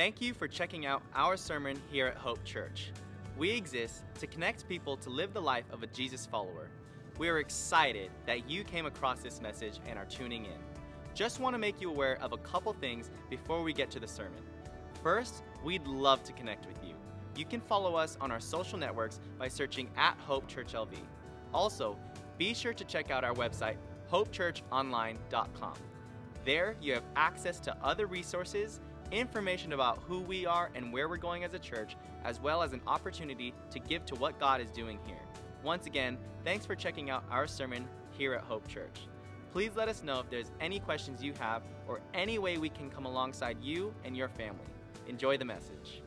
Thank you for checking out our sermon here at Hope Church. We exist to connect people to live the life of a Jesus follower. We are excited that you came across this message and are tuning in. Just want to make you aware of a couple things before we get to the sermon. First, we'd love to connect with you. You can follow us on our social networks by searching at Hope Church LV. Also, be sure to check out our website, hopechurchonline.com. There, you have access to other resources, information about who we are and where we're going as a church, as well as an opportunity to give to what God is doing here. Once again, thanks for checking out our sermon here at Hope Church. Please let us know if there's any questions you have or any way we can come alongside you and your family. Enjoy the message.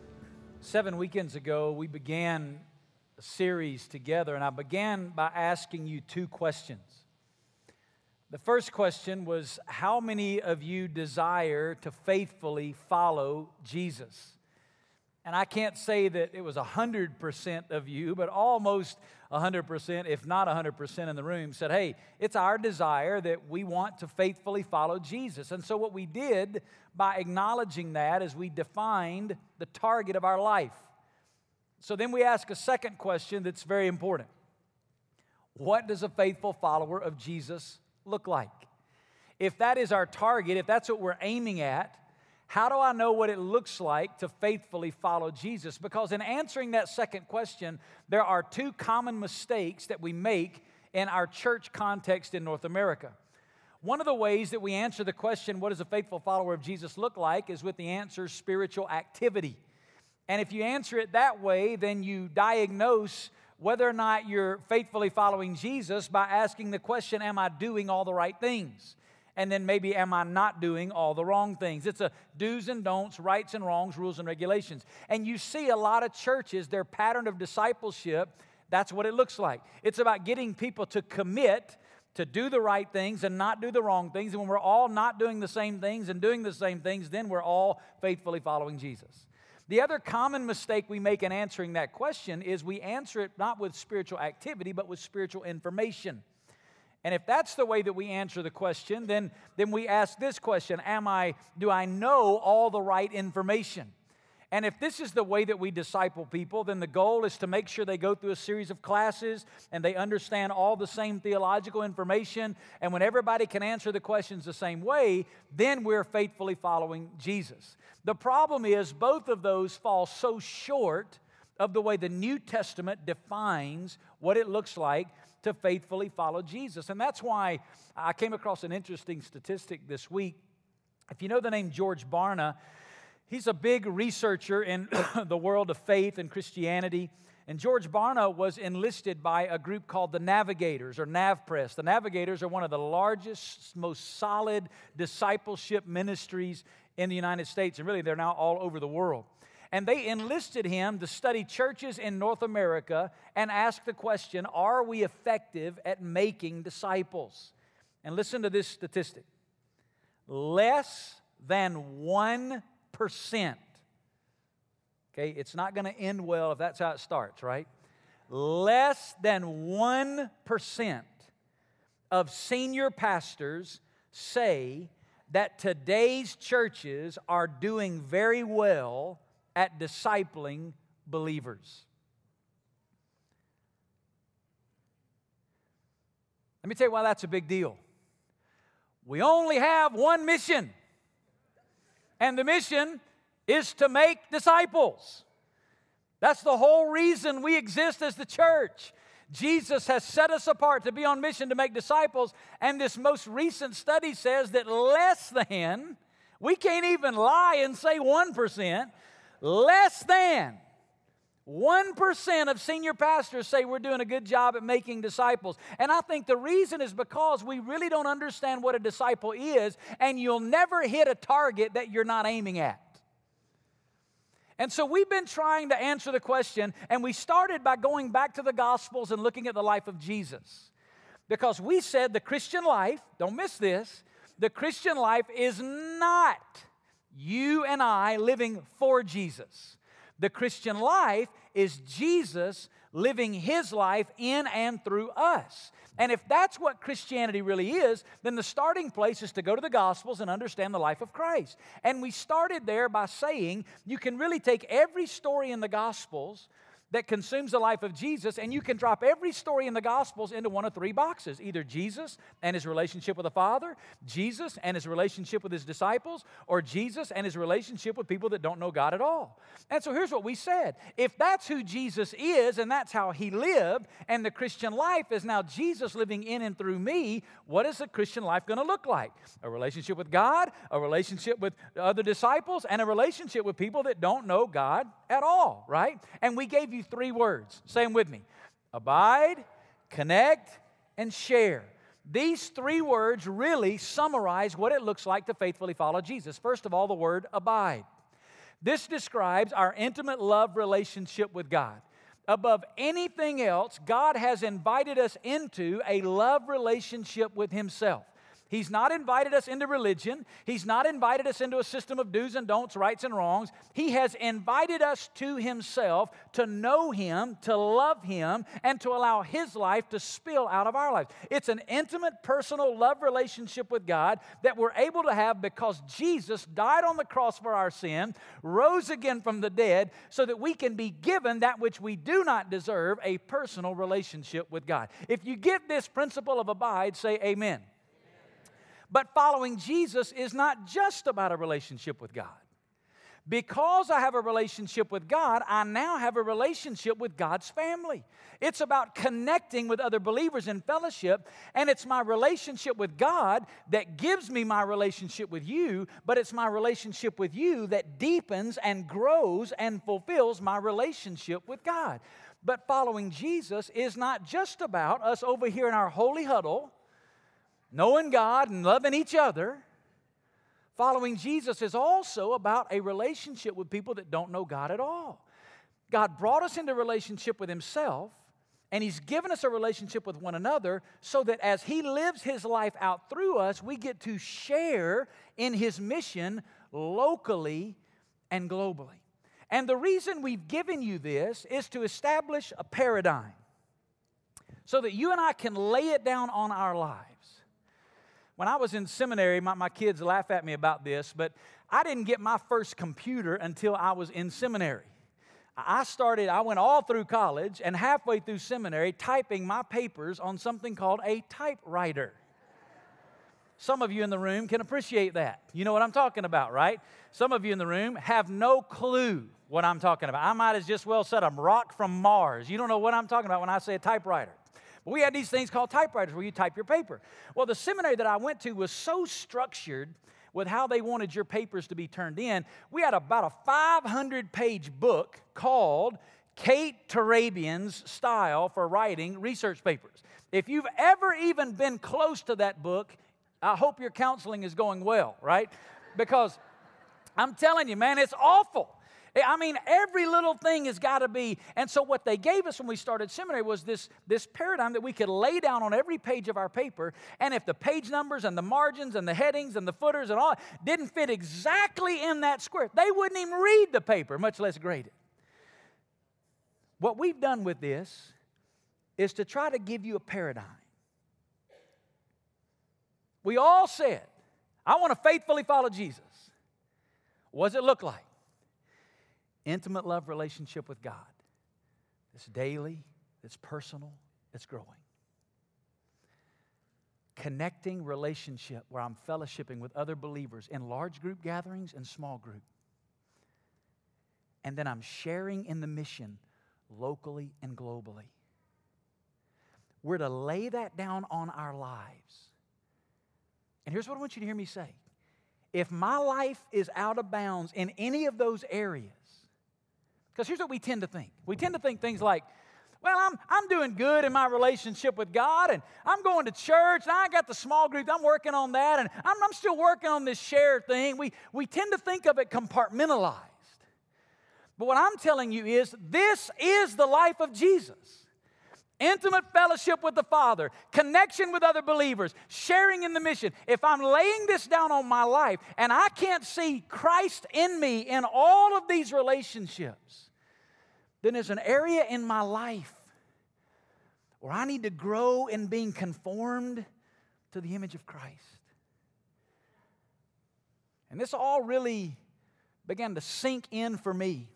Seven weekends ago, we began a series together, and I began by asking you two questions. The first question was How many of you desire to faithfully follow Jesus? And I can't say that it was 100% of you, but almost 100%, if not 100% in the room, said, Hey, it's our desire that we want to faithfully follow Jesus. And so, what we did by acknowledging that is we defined the target of our life. So, then we ask a second question that's very important What does a faithful follower of Jesus look like? If that is our target, if that's what we're aiming at, how do I know what it looks like to faithfully follow Jesus? Because in answering that second question, there are two common mistakes that we make in our church context in North America. One of the ways that we answer the question, what does a faithful follower of Jesus look like, is with the answer spiritual activity. And if you answer it that way, then you diagnose whether or not you're faithfully following Jesus by asking the question, Am I doing all the right things? and then maybe am I not doing all the wrong things? It's a do's and don'ts, rights and wrongs, rules and regulations. And you see a lot of churches, their pattern of discipleship, that's what it looks like. It's about getting people to commit to do the right things and not do the wrong things. And when we're all not doing the same things and doing the same things, then we're all faithfully following Jesus. The other common mistake we make in answering that question is we answer it not with spiritual activity, but with spiritual information. And if that's the way that we answer the question, then, then we ask this question Am I, do I know all the right information? And if this is the way that we disciple people, then the goal is to make sure they go through a series of classes and they understand all the same theological information. And when everybody can answer the questions the same way, then we're faithfully following Jesus. The problem is, both of those fall so short of the way the New Testament defines what it looks like to faithfully follow Jesus. And that's why I came across an interesting statistic this week. If you know the name George Barna, he's a big researcher in the world of faith and Christianity. And George Barna was enlisted by a group called the Navigators or NavPress. The Navigators are one of the largest, most solid discipleship ministries in the United States, and really they're now all over the world and they enlisted him to study churches in North America and ask the question Are we effective at making disciples? And listen to this statistic less than 1%. Okay, it's not going to end well if that's how it starts, right? Less than 1% of senior pastors say that today's churches are doing very well at discipling believers. Let me tell you why that's a big deal. We only have one mission, and the mission is to make disciples. That's the whole reason we exist as the church. Jesus has set us apart to be on mission to make disciples, and this most recent study says that less than, we can't even lie and say 1%, Less than 1% of senior pastors say we're doing a good job at making disciples. And I think the reason is because we really don't understand what a disciple is, and you'll never hit a target that you're not aiming at. And so we've been trying to answer the question, and we started by going back to the Gospels and looking at the life of Jesus. Because we said the Christian life, don't miss this, the Christian life is not you and I living for Jesus. The Christian life is Jesus living his life in and through us. And if that's what Christianity really is, then the starting place is to go to the Gospels and understand the life of Christ. And we started there by saying you can really take every story in the Gospels that consumes the life of Jesus, and you can drop every story in the Gospels into one of three boxes either Jesus and his relationship with the Father, Jesus and his relationship with his disciples, or Jesus and his relationship with people that don't know God at all. And so here's what we said if that's who Jesus is and that's how he lived, and the Christian life is now Jesus living in and through me, what is the Christian life going to look like? A relationship with God, a relationship with other disciples, and a relationship with people that don't know God at all, right? And we gave you three words. Say them with me abide, connect, and share. These three words really summarize what it looks like to faithfully follow Jesus. First of all, the word abide. This describes our intimate love relationship with God. Above anything else, God has invited us into a love relationship with Himself. He's not invited us into religion. He's not invited us into a system of do's and don'ts, rights and wrongs. He has invited us to Himself to know Him, to love Him, and to allow His life to spill out of our lives. It's an intimate, personal love relationship with God that we're able to have because Jesus died on the cross for our sin, rose again from the dead, so that we can be given that which we do not deserve a personal relationship with God. If you get this principle of abide, say amen. But following Jesus is not just about a relationship with God. Because I have a relationship with God, I now have a relationship with God's family. It's about connecting with other believers in fellowship, and it's my relationship with God that gives me my relationship with you, but it's my relationship with you that deepens and grows and fulfills my relationship with God. But following Jesus is not just about us over here in our holy huddle knowing God and loving each other, following Jesus is also about a relationship with people that don't know God at all. God brought us into relationship with Himself, and He's given us a relationship with one another so that as He lives His life out through us, we get to share in His mission locally and globally. And the reason we've given you this is to establish a paradigm so that you and I can lay it down on our lives. When I was in seminary, my, my kids laugh at me about this, but I didn't get my first computer until I was in seminary. I started, I went all through college and halfway through seminary typing my papers on something called a typewriter. Some of you in the room can appreciate that. You know what I'm talking about, right? Some of you in the room have no clue what I'm talking about. I might as just well said I'm Mork from Mars. You don't know what I'm talking about when I say a typewriter. We had these things called typewriters where you type your paper. Well, the seminary that I went to was so structured with how they wanted your papers to be turned in. We had about a 500 page book called Kate Turabian's Style for Writing Research Papers. If you've ever even been close to that book, I hope your counseling is going well, right? Because I'm telling you, man, it's awful. Eh, I mean, every little thing has got to be. And so, what they gave us when we started seminary was this, this paradigm that we could lay down on every page of our paper. And if the page numbers and the margins and the headings and the footers and all didn't fit exactly in that square, they wouldn't even read the paper, much less grade it. What we've done with this is to try to give you a paradigm. We all said, I want to faithfully follow Jesus. What does it look like? Intimate love relationship with God. It's daily, it's personal, it's growing. Connecting relationship where I'm fellowshipping with other believers in large group gatherings and small group. And then I'm sharing in the mission locally and globally. We're to lay that down on our lives. And here's what I want you to hear me say. If my life is out of bounds in any of those areas, because here's what we tend to think we tend to think things like, well, I'm, I'm doing good in my relationship with God, and I'm going to church, and I got the small group, I'm working on that, and I'm, I'm still working on this shared thing. We, we tend to think of it compartmentalized. But what I'm telling you is this is the life of Jesus intimate fellowship with the Father, connection with other believers, sharing in the mission. If I'm laying this down on my life and I can't see Christ in me in all of these relationships, then there's an area in my life where I need to grow in being conformed to the image of Christ. And this all really began to sink in for me.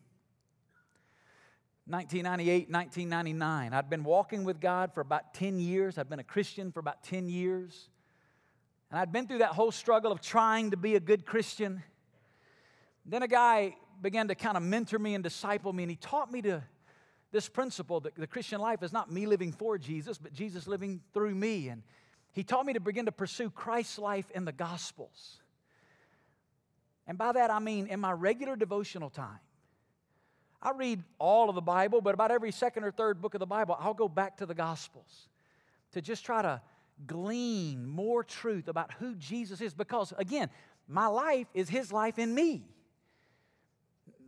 1998, 1999. I'd been walking with God for about 10 years. I'd been a Christian for about 10 years. And I'd been through that whole struggle of trying to be a good Christian. Then a guy began to kind of mentor me and disciple me, and he taught me to this principle that the Christian life is not me living for Jesus, but Jesus living through me. And he taught me to begin to pursue Christ's life in the Gospels. And by that I mean in my regular devotional time. I read all of the Bible, but about every second or third book of the Bible, I'll go back to the Gospels to just try to glean more truth about who Jesus is. Because again, my life is His life in me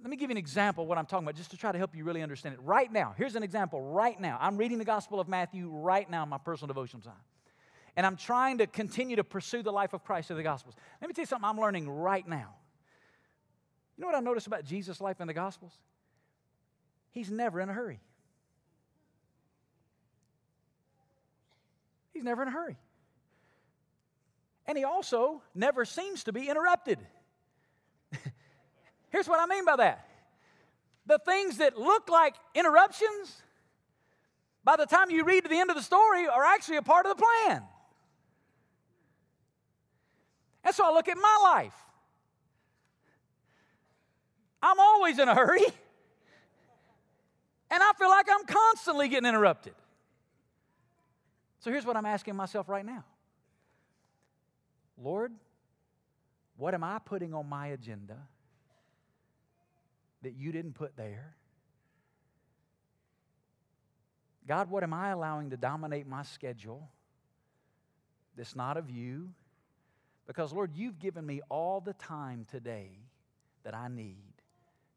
let me give you an example of what I'm talking about just to try to help you really understand it. Right now, here's an example right now. I'm reading the Gospel of Matthew right now in my personal devotional time. And I'm trying to continue to pursue the life of Christ in the Gospels. Let me tell you something I'm learning right now. You know what I notice about Jesus' life in the Gospels? He's never in a hurry. He's never in a hurry. And he also never seems to be interrupted. Here's what I mean by that the things that look like interruptions, by the time you read to the end of the story, are actually a part of the plan. And so I look at my life. I'm always in a hurry, and I feel like I'm constantly getting interrupted. So here's what I'm asking myself right now Lord, what am I putting on my agenda? that you didn't put there? God, what am I allowing to dominate my schedule that's not of you? Because, Lord, you've given me all the time today that I need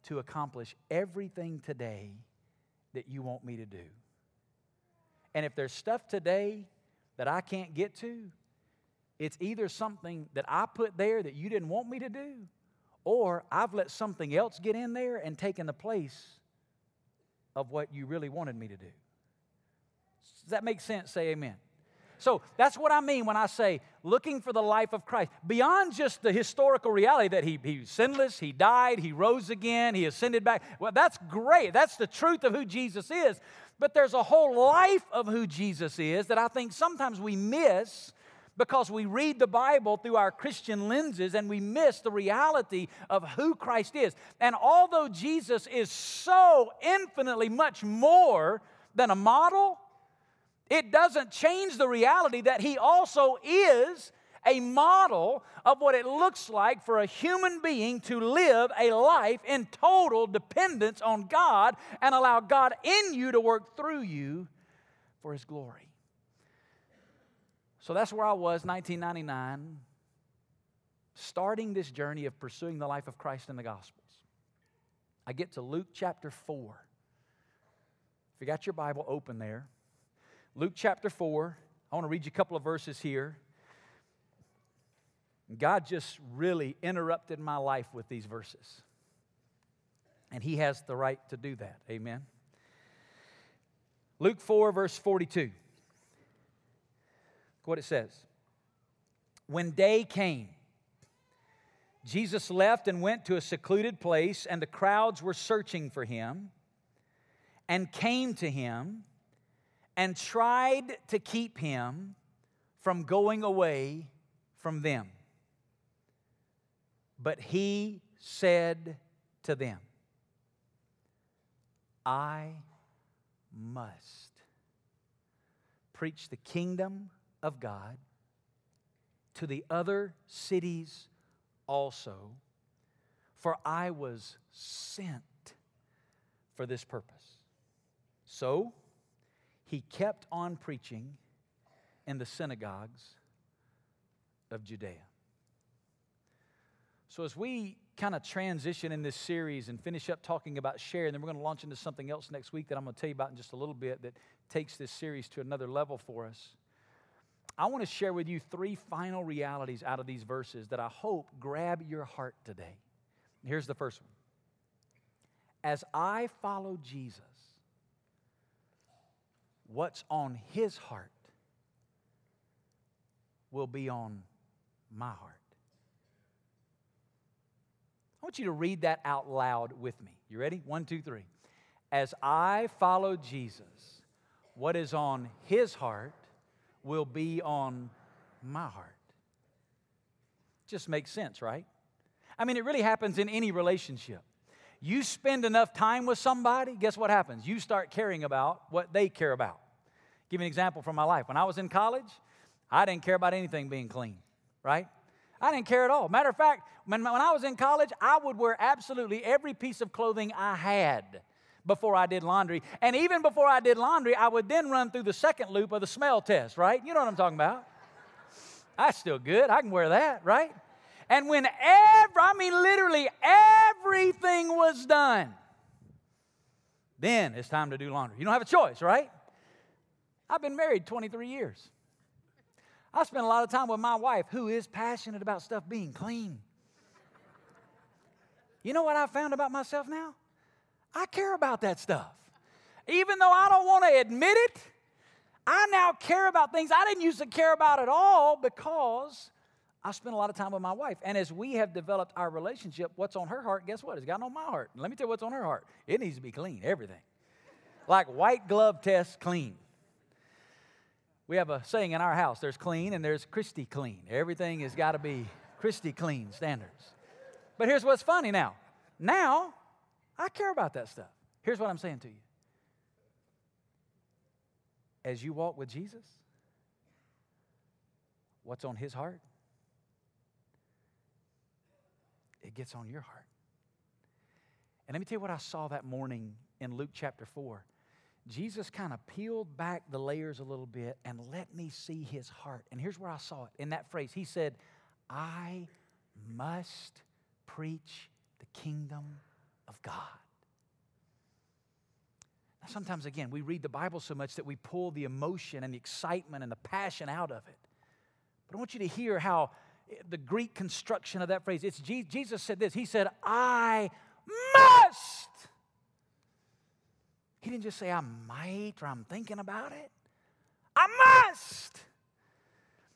to accomplish everything today that you want me to do. And if there's stuff today that I can't get to, it's either something that I put there that you didn't want me to do, or I've let something else get in there and taken the place of what you really wanted me to do. Does that make sense? Say amen. So that's what I mean when I say looking for the life of Christ. Beyond just the historical reality that he, he was sinless, he died, he rose again, he ascended back. Well, that's great. That's the truth of who Jesus is. But there's a whole life of who Jesus is that I think sometimes we miss because we read the Bible through our Christian lenses and we miss the reality of who Christ is. And although Jesus is so infinitely much more than a model, it doesn't change the reality that he also is a model of what it looks like for a human being to live a life in total dependence on God and allow God in you to work through you for his glory. So that's where I was, 1999, starting this journey of pursuing the life of Christ in the Gospels. I get to Luke chapter 4. If you got your Bible open there, Luke chapter 4, I want to read you a couple of verses here. God just really interrupted my life with these verses. And He has the right to do that. Amen. Luke 4, verse 42 Look what it says. When day came, Jesus left and went to a secluded place, and the crowds were searching for him and came to him and tried to keep him from going away from them. But he said to them, I must preach the kingdom of God to the other cities also, for I was sent for this purpose. So he kept on preaching in the synagogues of Judea. So, as we kind of transition in this series and finish up talking about share, and then we're going to launch into something else next week that I'm going to tell you about in just a little bit that takes this series to another level for us. I want to share with you three final realities out of these verses that I hope grab your heart today. Here's the first one as I follow Jesus, what's on his heart will be on my heart. I want you to read that out loud with me. You ready? One, two, three. As I follow Jesus, what is on his heart will be on my heart. Just makes sense, right? I mean, it really happens in any relationship. You spend enough time with somebody, guess what happens? You start caring about what they care about. Give you an example from my life. When I was in college, I didn't care about anything being clean, right? I didn't care at all. Matter of fact, when, when I was in college, I would wear absolutely every piece of clothing I had before I did laundry. And even before I did laundry, I would then run through the second loop of the smell test, right? You know what I'm talking about. That's still good. I can wear that, right? And when every, I mean literally everything was done, then it's time to do laundry. You don't have a choice, right? I've been married 23 years. I spend a lot of time with my wife who is passionate about stuff being clean. You know what I found about myself now? I care about that stuff. Even though I don't want to admit it, I now care about things I didn't used to care about at all because I spend a lot of time with my wife. And as we have developed our relationship, what's on her heart, guess what? It's gotten on my heart. Let me tell you what's on her heart. It needs to be clean, everything. Like white glove test clean. We have a saying in our house there's clean and there's Christy clean. Everything has got to be Christy clean standards. But here's what's funny now. Now, I care about that stuff. Here's what I'm saying to you. As you walk with Jesus, what's on his heart? It gets on your heart. And let me tell you what I saw that morning in Luke chapter 4. Jesus kind of peeled back the layers a little bit and let me see his heart. And here's where I saw it in that phrase. He said, I must preach the kingdom of God. Now, sometimes, again, we read the Bible so much that we pull the emotion and the excitement and the passion out of it. But I want you to hear how eh, the Greek construction of that phrase, it's Jesus said this. He said, I must didn't just say, I might or I'm thinking about it. I must.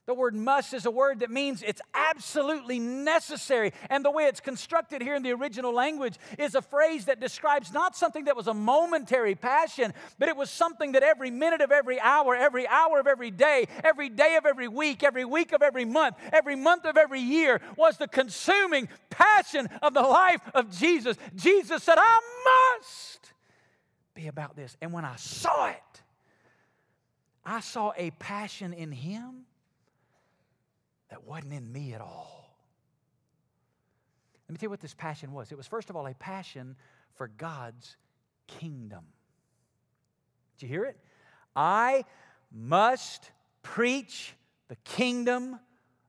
The word must is a word that means it's absolutely necessary. And the way it's constructed here in the original language is a phrase that describes not something that was a momentary passion, but it was something that every minute of every hour, every hour of every day, every day of every week, every week of every month, every month of every year was the consuming passion of the life of Jesus. Jesus said, I must be about this. And when I saw it, I saw a passion in him that wasn't in me at all. Let me tell you what this passion was. It was, first of all, a passion for God's kingdom. Did you hear it? I must preach the kingdom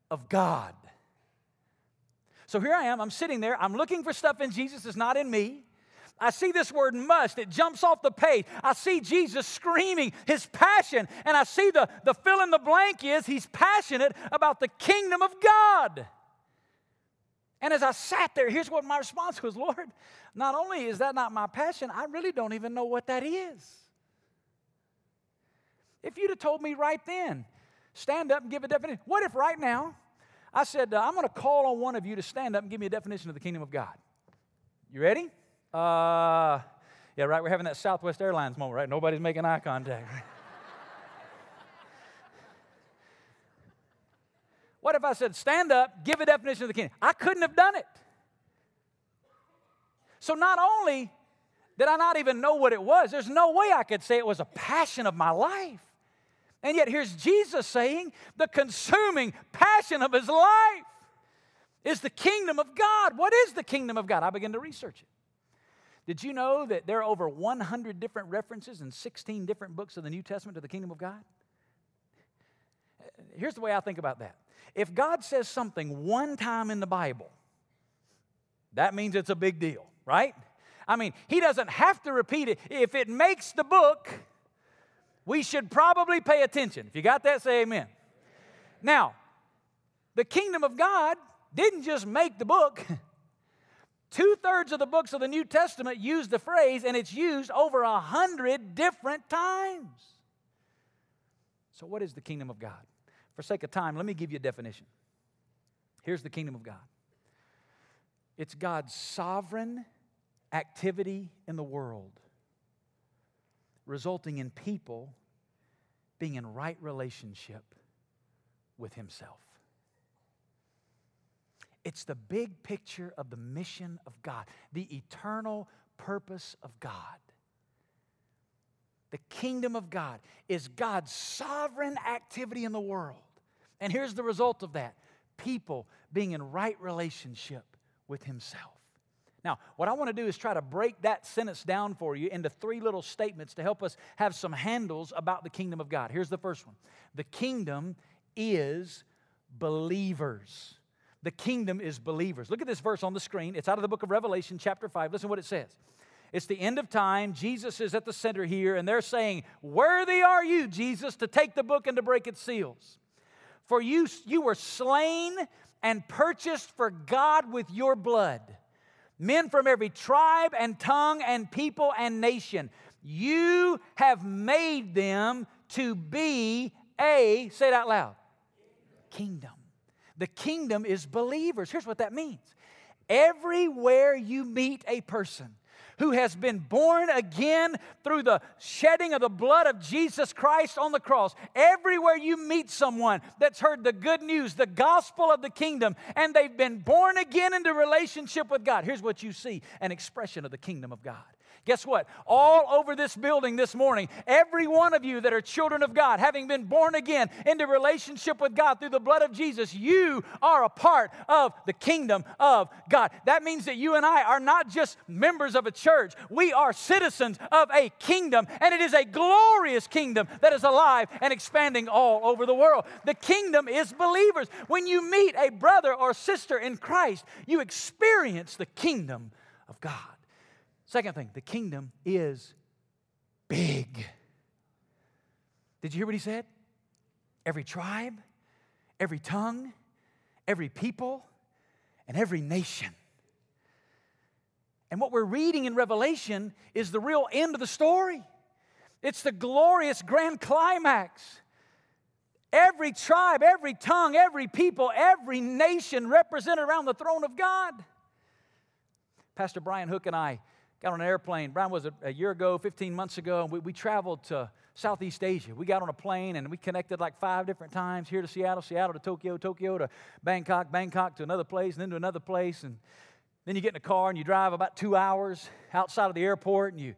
of God. So here I am, I'm sitting there, I'm looking for stuff in Jesus that's not in me. I see this word must, it jumps off the page. I see Jesus screaming his passion, and I see the, the fill in the blank is he's passionate about the kingdom of God. And as I sat there, here's what my response was Lord, not only is that not my passion, I really don't even know what that is. If you'd have told me right then, stand up and give a definition, what if right now I said, uh, I'm going to call on one of you to stand up and give me a definition of the kingdom of God? You ready? Uh, yeah, right. We're having that Southwest Airlines moment, right? Nobody's making eye contact. what if I said, stand up, give a definition of the kingdom? I couldn't have done it. So not only did I not even know what it was, there's no way I could say it was a passion of my life. And yet here's Jesus saying the consuming passion of his life is the kingdom of God. What is the kingdom of God? I begin to research it. Did you know that there are over 100 different references in 16 different books of the New Testament to the kingdom of God? Here's the way I think about that. If God says something one time in the Bible, that means it's a big deal, right? I mean, He doesn't have to repeat it. If it makes the book, we should probably pay attention. If you got that, say amen. Now, the kingdom of God didn't just make the book. Of the books of the New Testament use the phrase, and it's used over a hundred different times. So, what is the kingdom of God? For sake of time, let me give you a definition. Here's the kingdom of God it's God's sovereign activity in the world, resulting in people being in right relationship with Himself. It's the big picture of the mission of God, the eternal purpose of God. The kingdom of God is God's sovereign activity in the world. And here's the result of that people being in right relationship with Himself. Now, what I want to do is try to break that sentence down for you into three little statements to help us have some handles about the kingdom of God. Here's the first one The kingdom is believers. The kingdom is believers. Look at this verse on the screen. It's out of the book of Revelation, chapter 5. Listen what it says. It's the end of time. Jesus is at the center here, and they're saying, Worthy are you, Jesus, to take the book and to break its seals. For you, you were slain and purchased for God with your blood. Men from every tribe and tongue and people and nation. You have made them to be a, say it out loud, kingdom. The kingdom is believers. Here's what that means everywhere you meet a person, who has been born again through the shedding of the blood of Jesus Christ on the cross. Everywhere you meet someone that's heard the good news, the gospel of the kingdom, and they've been born again into relationship with God, here's what you see an expression of the kingdom of God. Guess what? All over this building this morning, every one of you that are children of God, having been born again into relationship with God through the blood of Jesus, you are a part of the kingdom of God. That means that you and I are not just members of a church, we are citizens of a kingdom, and it is a glorious kingdom that is alive and expanding all over the world. The kingdom is believers. When you meet a brother or sister in Christ, you experience the kingdom of God. Second thing, the kingdom is big. Did you hear what he said? Every tribe, every tongue, every people, and every nation. And what we're reading in Revelation is the real end of the story. It's the glorious grand climax. Every tribe, every tongue, every people, every nation represented around the throne of God. Pastor Brian Hook and I got on an airplane. Brian was a, a, year ago, 15 months ago, and we, we traveled to Southeast Asia. We got on a plane and we connected like five different times here to Seattle, Seattle to Tokyo, Tokyo to Bangkok, Bangkok to another place, and then to another place. And then you get in a car and you drive about two hours outside of the airport and you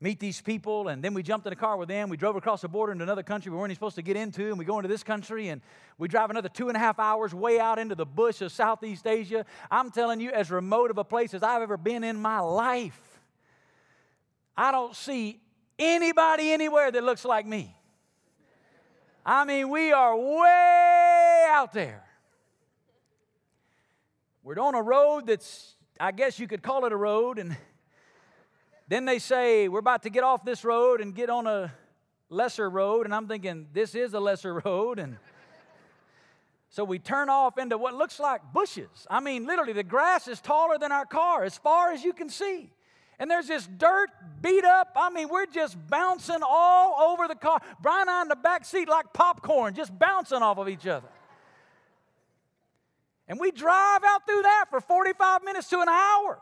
meet these people, and then we jumped in a car with them. We drove across the border into another country we weren't even supposed to get into, and we go into this country, and we drive another two and a half hours way out into the bush of Southeast Asia. I'm telling you, as remote of a place as I've ever been in my life. I don't see anybody anywhere that looks like me. I mean, we are way out there. We're on a road that's, I guess you could call it a road, and then they say, We're about to get off this road and get on a lesser road. And I'm thinking, This is a lesser road. And so we turn off into what looks like bushes. I mean, literally, the grass is taller than our car as far as you can see. And there's this dirt beat up. I mean, we're just bouncing all over the car. Brian and I in the back seat like popcorn, just bouncing off of each other. And we drive out through that for 45 minutes to an hour.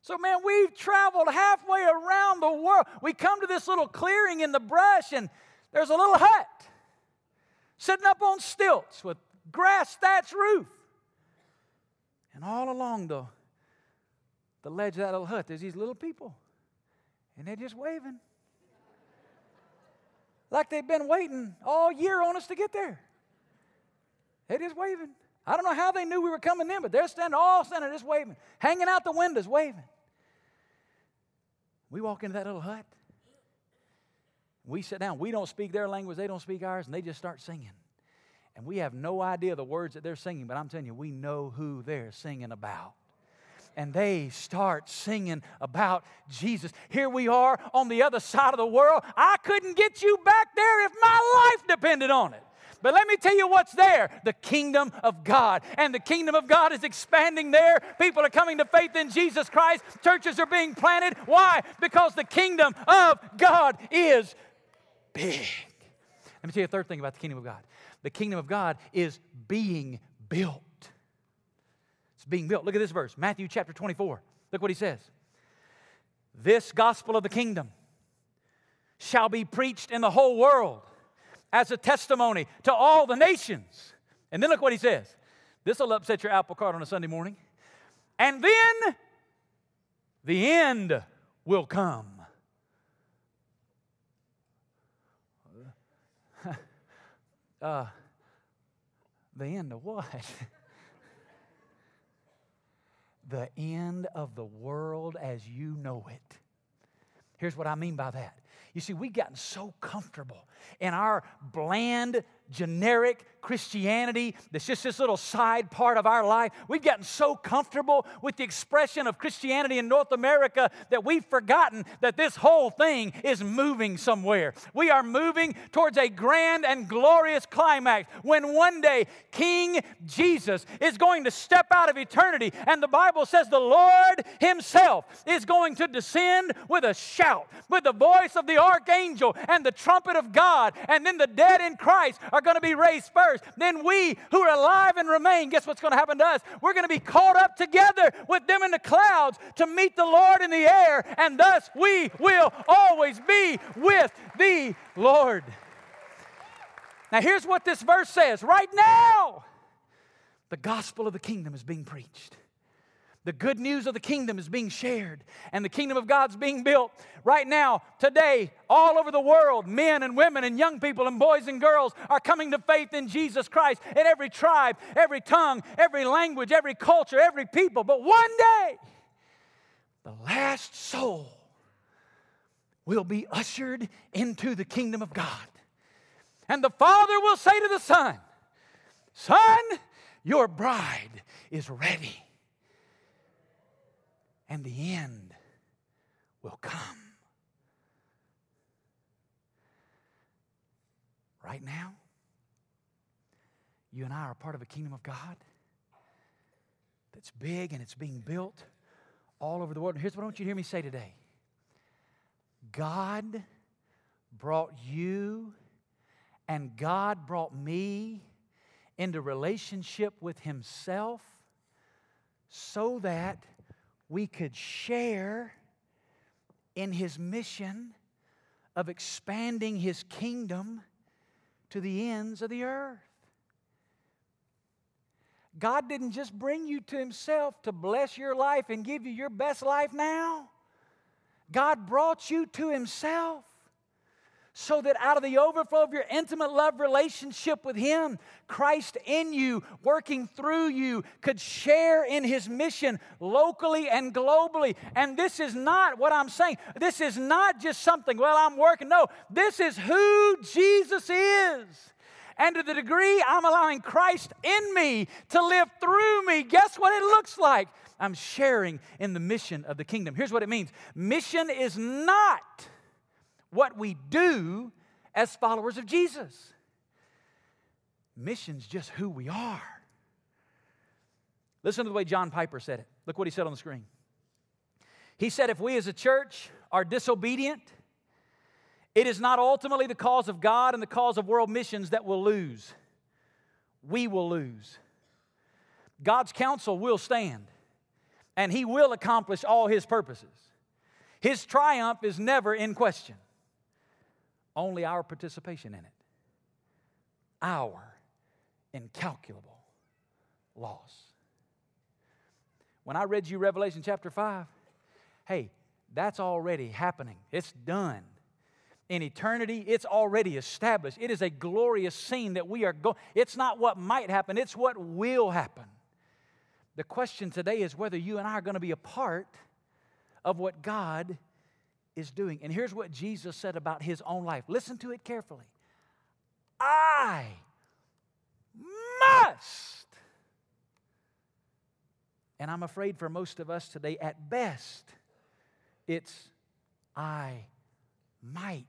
So, man, we've traveled halfway around the world. We come to this little clearing in the brush, and there's a little hut sitting up on stilts with grass thatched roof. And all along the the ledge of that little hut, there's these little people, and they're just waving. like they've been waiting all year on us to get there. They're just waving. I don't know how they knew we were coming in, but they're standing all standing just waving, hanging out the windows, waving. We walk into that little hut. We sit down. We don't speak their language, they don't speak ours, and they just start singing. And we have no idea the words that they're singing, but I'm telling you, we know who they're singing about and they start singing about Jesus. Here we are on the other side of the world. I couldn't get you back there if my life depended on it. But let me tell you what's there the kingdom of God. And the kingdom of God is expanding there. People are coming to faith in Jesus Christ. Churches are being planted. Why? Because the kingdom of God is big. Let me tell you a third thing about the kingdom of God the kingdom of God is being built. Being built. Look at this verse, Matthew chapter 24. Look what he says. This gospel of the kingdom shall be preached in the whole world as a testimony to all the nations. And then look what he says. This will upset your apple cart on a Sunday morning. And then the end will come. uh, the end of what? the end of the world as you know it. Here's what I mean by that. You see, we've gotten so comfortable in our bland, generic Christianity that's just this little side part of our life. We've gotten so comfortable with the expression of Christianity in North America that we've forgotten that this whole thing is moving somewhere. We are moving towards a grand and glorious climax when one day King Jesus is going to step out of eternity, and the Bible says the Lord Himself is going to descend with a shout, with the voice of the archangel and the trumpet of God, and then the dead in Christ are going to be raised first. Then we who are alive and remain, guess what's going to happen to us? We're going to be caught up together with them in the clouds to meet the Lord in the air, and thus we will always be with the Lord. Now, here's what this verse says right now the gospel of the kingdom is being preached. The good news of the kingdom is being shared, and the kingdom of God's being built right now, today, all over the world. Men and women and young people and boys and girls are coming to faith in Jesus Christ in every tribe, every tongue, every language, every culture, every people. But one day, the last soul will be ushered into the kingdom of God. And the Father will say to the Son, Son, your bride is ready and the end will come. Right now, you and I are part of a kingdom of God that's big and it's being built all over the world. And here's what I want you to hear me say today God brought you and God brought me into relationship with Himself so that we could share in his mission of expanding his kingdom to the ends of the earth. God didn't just bring you to himself to bless your life and give you your best life now. God brought you to himself so that out of the overflow of your intimate love relationship with Him, Christ in you, working through you, could share in His mission locally and globally. And this is not what I'm saying. This is not just something, well, I'm working. No, this is who Jesus is. And to the degree I'm allowing Christ in me to live through me, guess what it looks like? I'm sharing in the mission of the kingdom. Here's what it means mission is not what we do as followers of Jesus. Mission's just who we are. Listen to the way John Piper said it. Look what he said on the screen. He said, If we as a church are disobedient, it is not ultimately the cause of God and the cause of world missions that will lose. We will lose. God's counsel will stand, and He will accomplish all His purposes. His triumph is never in question only our participation in it, our incalculable loss. When I read you Revelation chapter 5, hey, that's already happening. It's done. In eternity, it's already established. It is a glorious scene that we are going. It's not what might happen, it's what will happen. The question today is whether you and I are going to be a part of what God is doing. And here's what Jesus said about his own life. Listen to it carefully. I must. And I'm afraid for most of us today, at best, it's I might.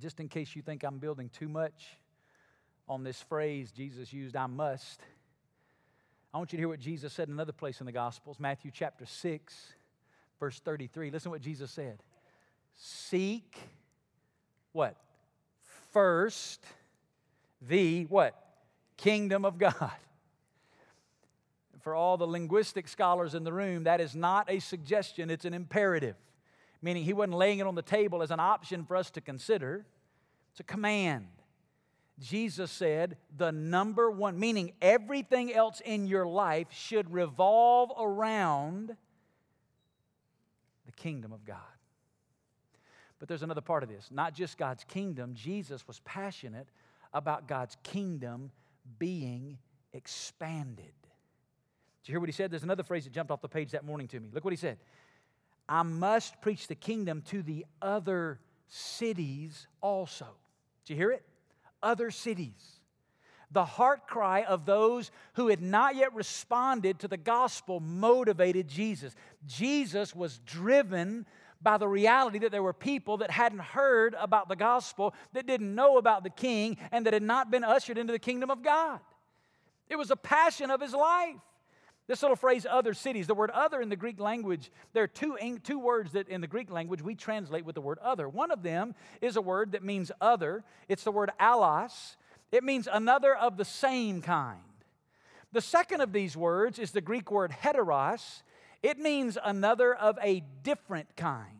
Just in case you think I'm building too much on this phrase Jesus used, I must. I want you to hear what Jesus said in another place in the Gospels, Matthew chapter 6, verse 33. Listen to what Jesus said. Seek what? First the what? Kingdom of God. For all the linguistic scholars in the room, that is not a suggestion, it's an imperative. Meaning he wasn't laying it on the table as an option for us to consider. It's a command. Jesus said, the number one, meaning everything else in your life should revolve around the kingdom of God. But there's another part of this. Not just God's kingdom, Jesus was passionate about God's kingdom being expanded. Did you hear what he said? There's another phrase that jumped off the page that morning to me. Look what he said I must preach the kingdom to the other cities also. Did you hear it? Other cities. The heart cry of those who had not yet responded to the gospel motivated Jesus. Jesus was driven by the reality that there were people that hadn't heard about the gospel, that didn't know about the king, and that had not been ushered into the kingdom of God. It was a passion of his life. This little phrase, other cities, the word other in the Greek language, there are two, two words that in the Greek language we translate with the word other. One of them is a word that means other, it's the word allos. It means another of the same kind. The second of these words is the Greek word heteros, it means another of a different kind.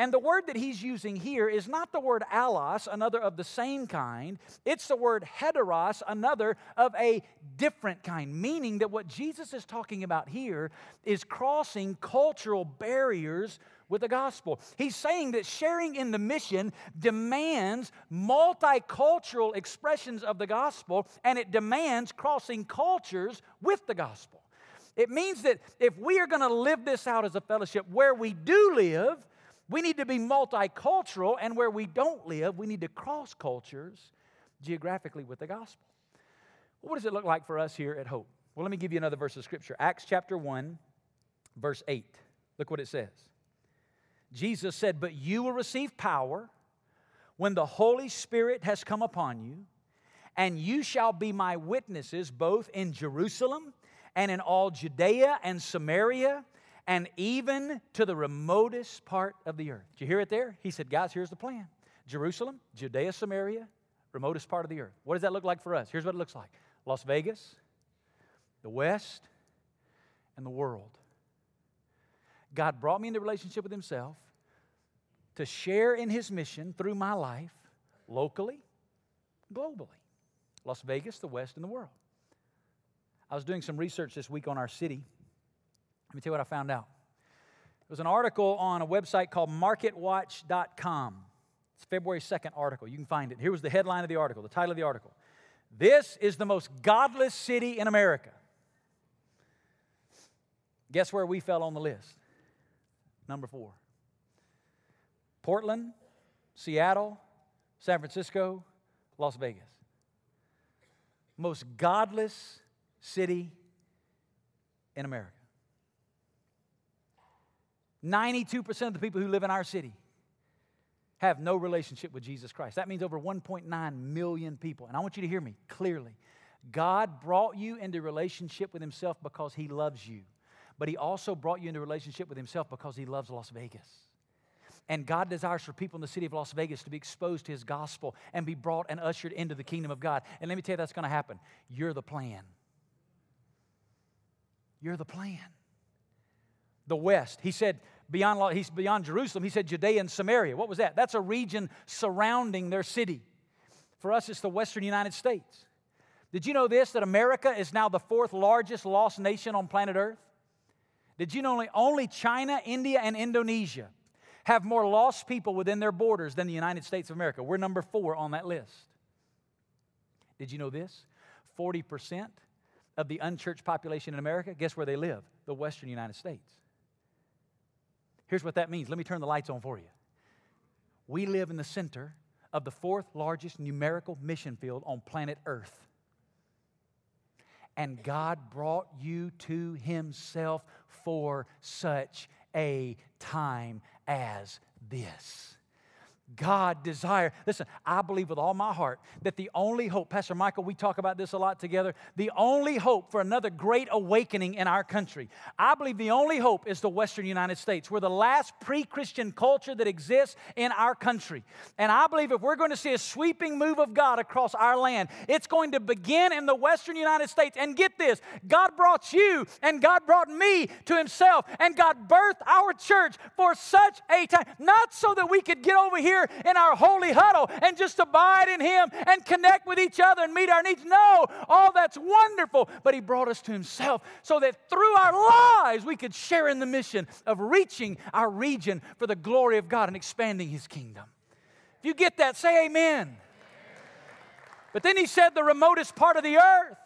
And the word that he's using here is not the word allos, another of the same kind. It's the word heteros, another of a different kind, meaning that what Jesus is talking about here is crossing cultural barriers with the gospel. He's saying that sharing in the mission demands multicultural expressions of the gospel, and it demands crossing cultures with the gospel. It means that if we are going to live this out as a fellowship where we do live, we need to be multicultural, and where we don't live, we need to cross cultures geographically with the gospel. What does it look like for us here at Hope? Well, let me give you another verse of scripture Acts chapter 1, verse 8. Look what it says. Jesus said, But you will receive power when the Holy Spirit has come upon you, and you shall be my witnesses both in Jerusalem and in all Judea and Samaria and even to the remotest part of the earth. Did you hear it there? He said, Guys, here's the plan Jerusalem, Judea, Samaria, remotest part of the earth. What does that look like for us? Here's what it looks like Las Vegas, the West, and the world. God brought me into relationship with Himself to share in His mission through my life, locally, globally. Las Vegas, the West, and the world. I was doing some research this week on our city. Let me tell you what I found out. It was an article on a website called marketwatch.com. It's February 2nd article. You can find it. Here was the headline of the article, the title of the article. This is the most godless city in America. Guess where we fell on the list? Number four. Portland, Seattle, San Francisco, Las Vegas. Most godless city in America. 92% of the people who live in our city have no relationship with Jesus Christ. That means over 1.9 million people. And I want you to hear me clearly. God brought you into relationship with Himself because He loves you, but He also brought you into relationship with Himself because He loves Las Vegas. And God desires for people in the city of Las Vegas to be exposed to His gospel and be brought and ushered into the kingdom of God. And let me tell you, that's going to happen. You're the plan. You're the plan. The West. He said, beyond, he's beyond Jerusalem, he said Judea and Samaria. What was that? That's a region surrounding their city. For us, it's the Western United States. Did you know this? That America is now the fourth largest lost nation on planet Earth? Did you know only, only China, India, and Indonesia have more lost people within their borders than the United States of America? We're number four on that list. Did you know this? 40% of the unchurched population in America, guess where they live? The Western United States. Here's what that means. Let me turn the lights on for you. We live in the center of the fourth largest numerical mission field on planet Earth. And God brought you to Himself for such a time as this. God desire. Listen, I believe with all my heart that the only hope, Pastor Michael, we talk about this a lot together, the only hope for another great awakening in our country, I believe the only hope is the Western United States. We're the last pre Christian culture that exists in our country. And I believe if we're going to see a sweeping move of God across our land, it's going to begin in the Western United States. And get this God brought you and God brought me to Himself, and God birthed our church for such a time, not so that we could get over here here in our holy huddle and just abide in Him and connect with each other and meet our needs. No, all that's wonderful. But He brought us to Himself so that through our lives we could share in the mission of reaching our region for the glory of God and expanding His kingdom. If you get that, say amen. But then He said, the remotest part of the earth.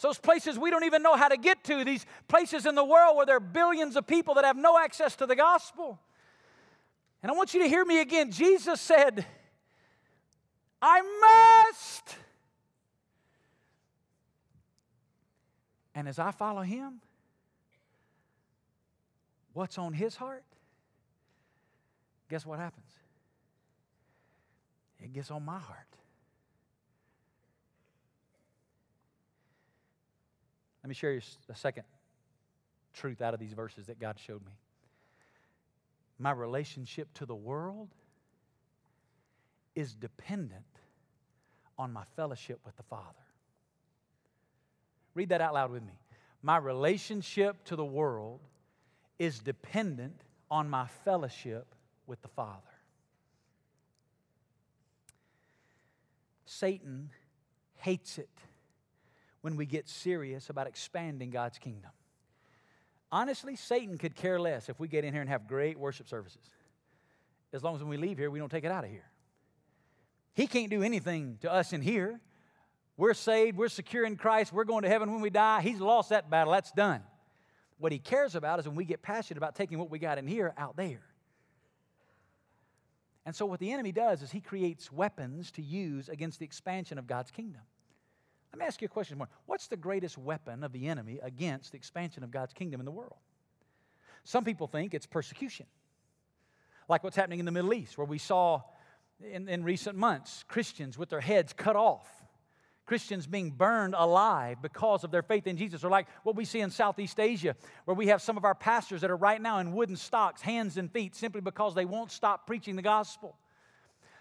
those places we don't even know how to get to, these places in the world where there are billions of people that have no access to the gospel. And I want you to hear me again. Jesus said, I must. And as I follow him, what's on his heart? Guess what happens? It gets on my heart. Let me share you a second truth out of these verses that God showed me my relationship to the world is dependent on my fellowship with the Father. Read that out loud with me. My relationship to the world is dependent on my fellowship with the Father. Satan hates it when we get serious about expanding God's kingdom. Honestly, Satan could care less if we get in here and have great worship services. As long as when we leave here, we don't take it out of here. He can't do anything to us in here. We're saved, we're secure in Christ, we're going to heaven when we die. He's lost that battle, that's done. What he cares about is when we get passionate about taking what we got in here out there. And so, what the enemy does is he creates weapons to use against the expansion of God's kingdom. Let me ask you a question more. What's the greatest weapon of the enemy against the expansion of God's kingdom in the world? Some people think it's persecution, like what's happening in the Middle East, where we saw in, in recent months Christians with their heads cut off. Christians being burned alive because of their faith in Jesus, or like what we see in Southeast Asia, where we have some of our pastors that are right now in wooden stocks, hands and feet, simply because they won't stop preaching the gospel.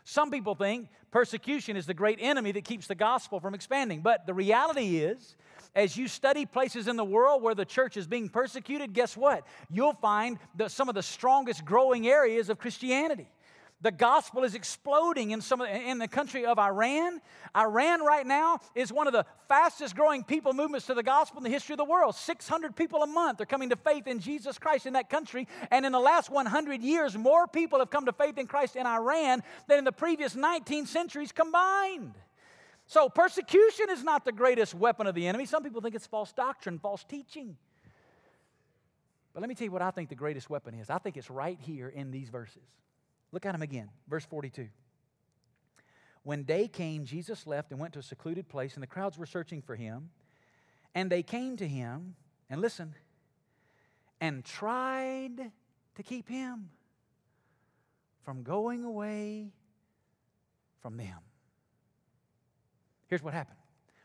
Some people think persecution is the great enemy that keeps the gospel from expanding. But the reality is, as you study places in the world where the church is being persecuted, guess what? You'll find the, some of the strongest growing areas of Christianity. The gospel is exploding in some in the country of Iran. Iran right now is one of the fastest growing people movements to the gospel in the history of the world. 600 people a month are coming to faith in Jesus Christ in that country. And in the last 100 years, more people have come to faith in Christ in Iran than in the previous 19 centuries combined. So persecution is not the greatest weapon of the enemy. Some people think it's false doctrine, false teaching. But let me tell you what I think the greatest weapon is. I think it's right here in these verses. Look at him again, verse 42. When day came, Jesus left and went to a secluded place, and the crowds were searching for him. And they came to him, and listen, and tried to keep him from going away from them. Here's what happened.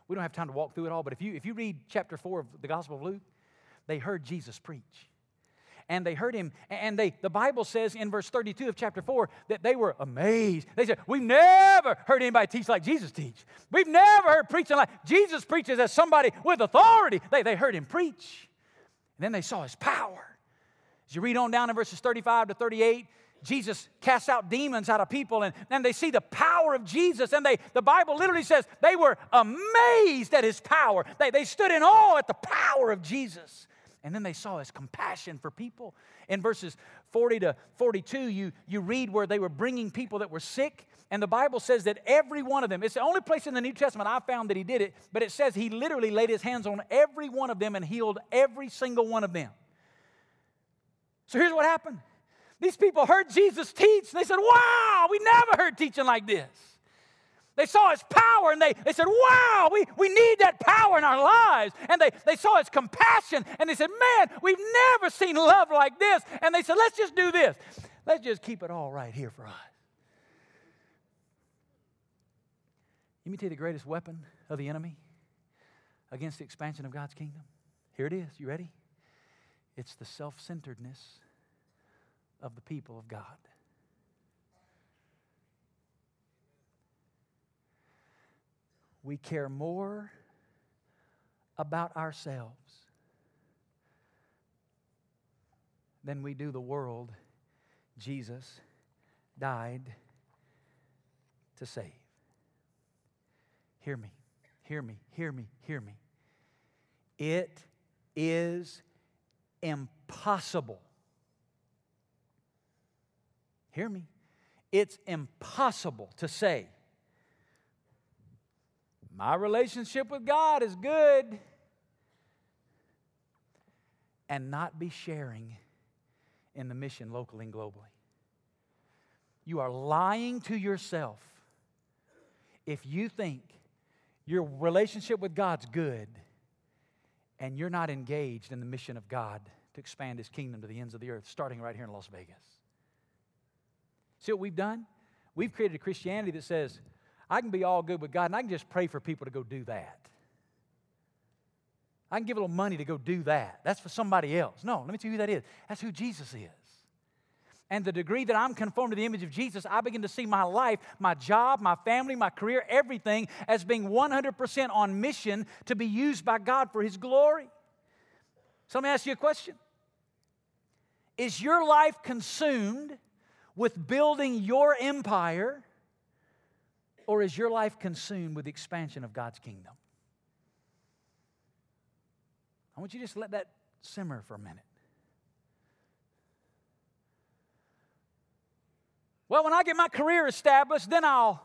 We don't have time to walk through it all, but if you, if you read chapter 4 of the Gospel of Luke, they heard Jesus preach and they heard him. And they, the Bible says in verse 32 of chapter 4 that they were amazed. They said, We've never heard anybody teach like Jesus teach. We've never heard preaching like Jesus preaches as somebody with authority. They, they heard him preach. And then they saw his power. As you read on down in verses 35 to 38, Jesus casts out demons out of people and, and they see the power of Jesus. And they, the Bible literally says they were amazed at his power. They, they stood in awe at the power of Jesus. And then they saw his compassion for people. In verses 40 to 42, you, you read where they were bringing people that were sick. And the Bible says that every one of them, it's the only place in the New Testament I found that he did it, but it says he literally laid his hands on every one of them and healed every single one of them. So here's what happened these people heard Jesus teach, and they said, Wow, we never heard teaching like this. They saw his power and they, they said, Wow, we, we need that power in our lives. And they, they saw his compassion and they said, Man, we've never seen love like this. And they said, Let's just do this. Let's just keep it all right here for us. Let me tell you the greatest weapon of the enemy against the expansion of God's kingdom. Here it is. You ready? It's the self centeredness of the people of God. We care more about ourselves than we do the world Jesus died to save. Hear me, hear me, hear me, hear me. It is impossible. Hear me. It's impossible to say, my relationship with God is good, and not be sharing in the mission locally and globally. You are lying to yourself if you think your relationship with God's good and you're not engaged in the mission of God to expand His kingdom to the ends of the earth, starting right here in Las Vegas. See what we've done? We've created a Christianity that says, I can be all good with God and I can just pray for people to go do that. I can give a little money to go do that. That's for somebody else. No, let me tell you who that is. That's who Jesus is. And the degree that I'm conformed to the image of Jesus, I begin to see my life, my job, my family, my career, everything as being 100% on mission to be used by God for His glory. So let me ask you a question Is your life consumed with building your empire, or is your life consumed with the expansion of God's kingdom? I want you to just let that simmer for a minute. Well, when I get my career established, then I'll.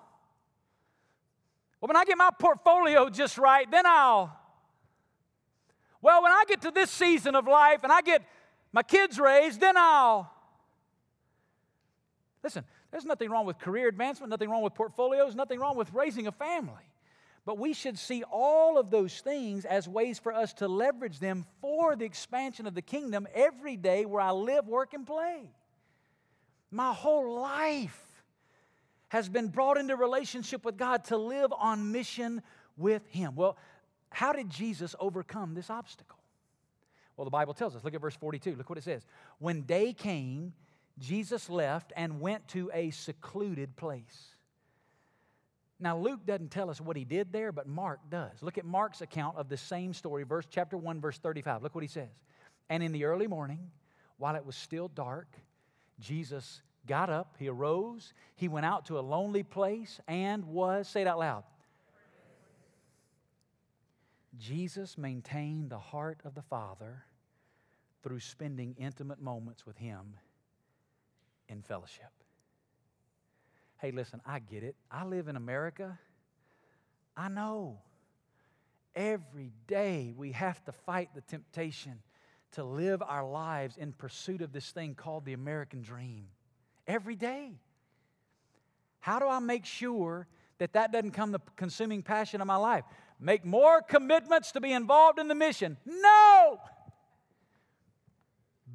Well, when I get my portfolio just right, then I'll. Well, when I get to this season of life and I get my kids raised, then I'll. Listen, there's nothing wrong with career advancement, nothing wrong with portfolios, nothing wrong with raising a family. But we should see all of those things as ways for us to leverage them for the expansion of the kingdom every day where I live, work, and play. My whole life has been brought into relationship with God to live on mission with Him. Well, how did Jesus overcome this obstacle? Well, the Bible tells us. Look at verse 42. Look what it says. When day came, Jesus left and went to a secluded place. Now, Luke doesn't tell us what he did there, but Mark does. Look at Mark's account of the same story, verse chapter 1, verse 35. Look what he says. And in the early morning, while it was still dark, Jesus got up, he arose, he went out to a lonely place and was, say it out loud. Jesus maintained the heart of the Father through spending intimate moments with him in fellowship. Hey, listen, I get it. I live in America. I know. Every day we have to fight the temptation to live our lives in pursuit of this thing called the American dream. Every day. How do I make sure that that doesn't come the consuming passion of my life? Make more commitments to be involved in the mission. No!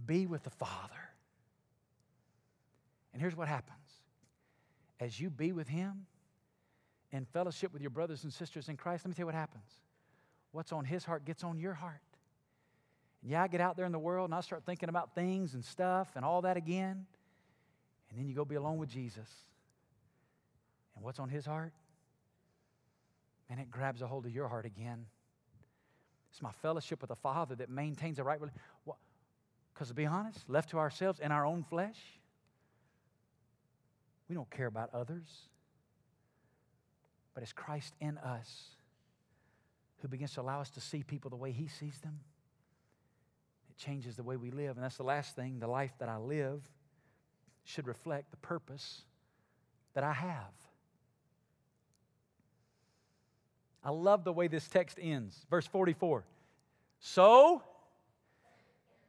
Be with the Father. And here's what happens as you be with Him in fellowship with your brothers and sisters in Christ, let me tell you what happens. What's on His heart gets on your heart. And yeah, I get out there in the world and I start thinking about things and stuff and all that again. And then you go be alone with Jesus. And what's on His heart? And it grabs a hold of your heart again. It's my fellowship with the Father that maintains a right relationship. Because to be honest, left to ourselves in our own flesh, we don't care about others. But it's Christ in us who begins to allow us to see people the way He sees them. It changes the way we live. And that's the last thing the life that I live should reflect the purpose that I have. I love the way this text ends. Verse 44. So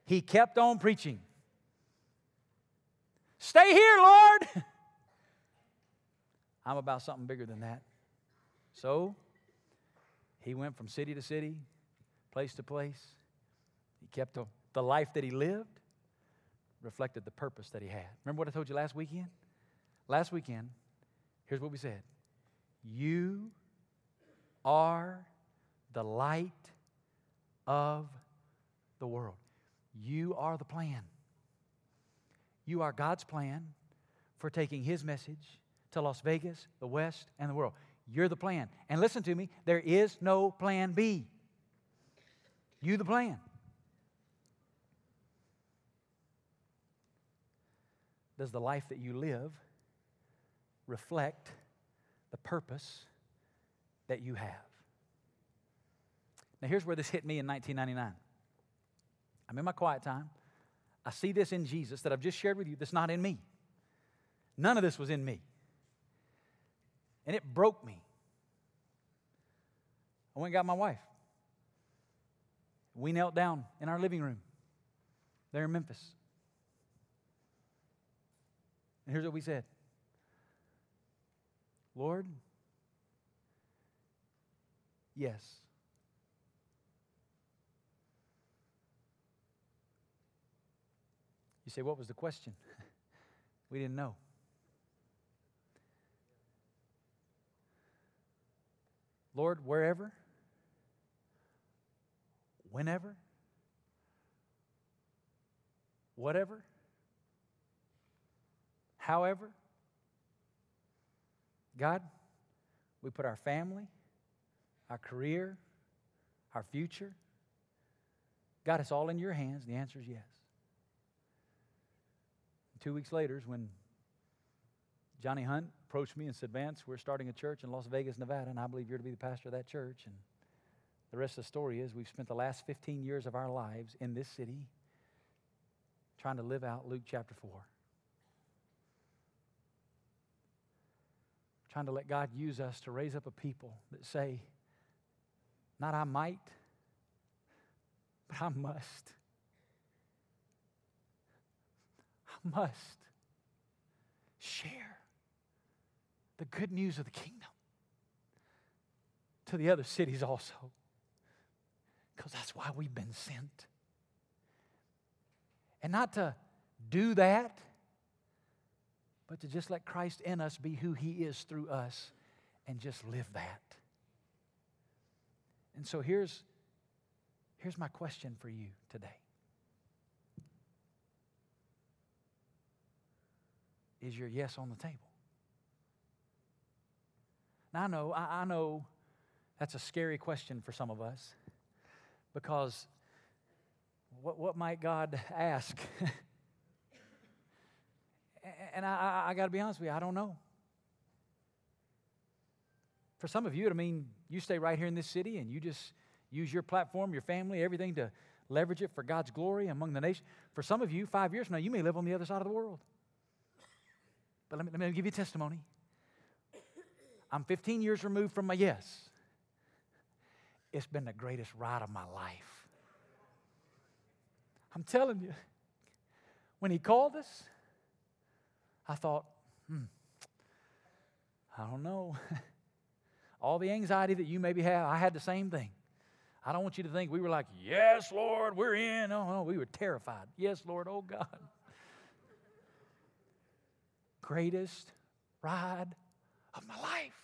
he kept on preaching. Stay here, Lord. I'm about something bigger than that. So he went from city to city, place to place. He kept the, the life that he lived, reflected the purpose that he had. Remember what I told you last weekend? Last weekend, here's what we said You are the light of the world. You are the plan. You are God's plan for taking His message to Las Vegas, the West, and the world. You're the plan. And listen to me, there is no plan B. You, the plan. Does the life that you live reflect the purpose that you have? Now, here's where this hit me in 1999. I'm in my quiet time. I see this in Jesus that I've just shared with you that's not in me. None of this was in me. And it broke me. I went and got my wife. We knelt down in our living room there in Memphis. And here's what we said Lord, yes. You say, what was the question? we didn't know. Lord, wherever, whenever, whatever, however, God, we put our family, our career, our future. God, it's all in your hands. The answer is yes. Two weeks later is when Johnny Hunt approached me and said, Vance, we're starting a church in Las Vegas, Nevada, and I believe you're to be the pastor of that church. And the rest of the story is we've spent the last 15 years of our lives in this city trying to live out Luke chapter 4. Trying to let God use us to raise up a people that say, not I might, but I must. I must share the good news of the kingdom to the other cities also. Because that's why we've been sent. And not to do that, but to just let Christ in us be who he is through us and just live that. And so here's, here's my question for you today Is your yes on the table? Now, I know, I, I know that's a scary question for some of us because what, what might God ask? and I, I, I got to be honest with you, I don't know. For some of you, I mean, you stay right here in this city and you just use your platform, your family, everything to leverage it for God's glory among the nation. For some of you, five years from now, you may live on the other side of the world. But let me, let me give you testimony. I'm 15 years removed from my yes. It's been the greatest ride of my life. I'm telling you, when he called us, I thought, hmm, I don't know. All the anxiety that you maybe have, I had the same thing. I don't want you to think we were like, yes, Lord, we're in. No, no, we were terrified. Yes, Lord, oh God. Greatest ride of my life.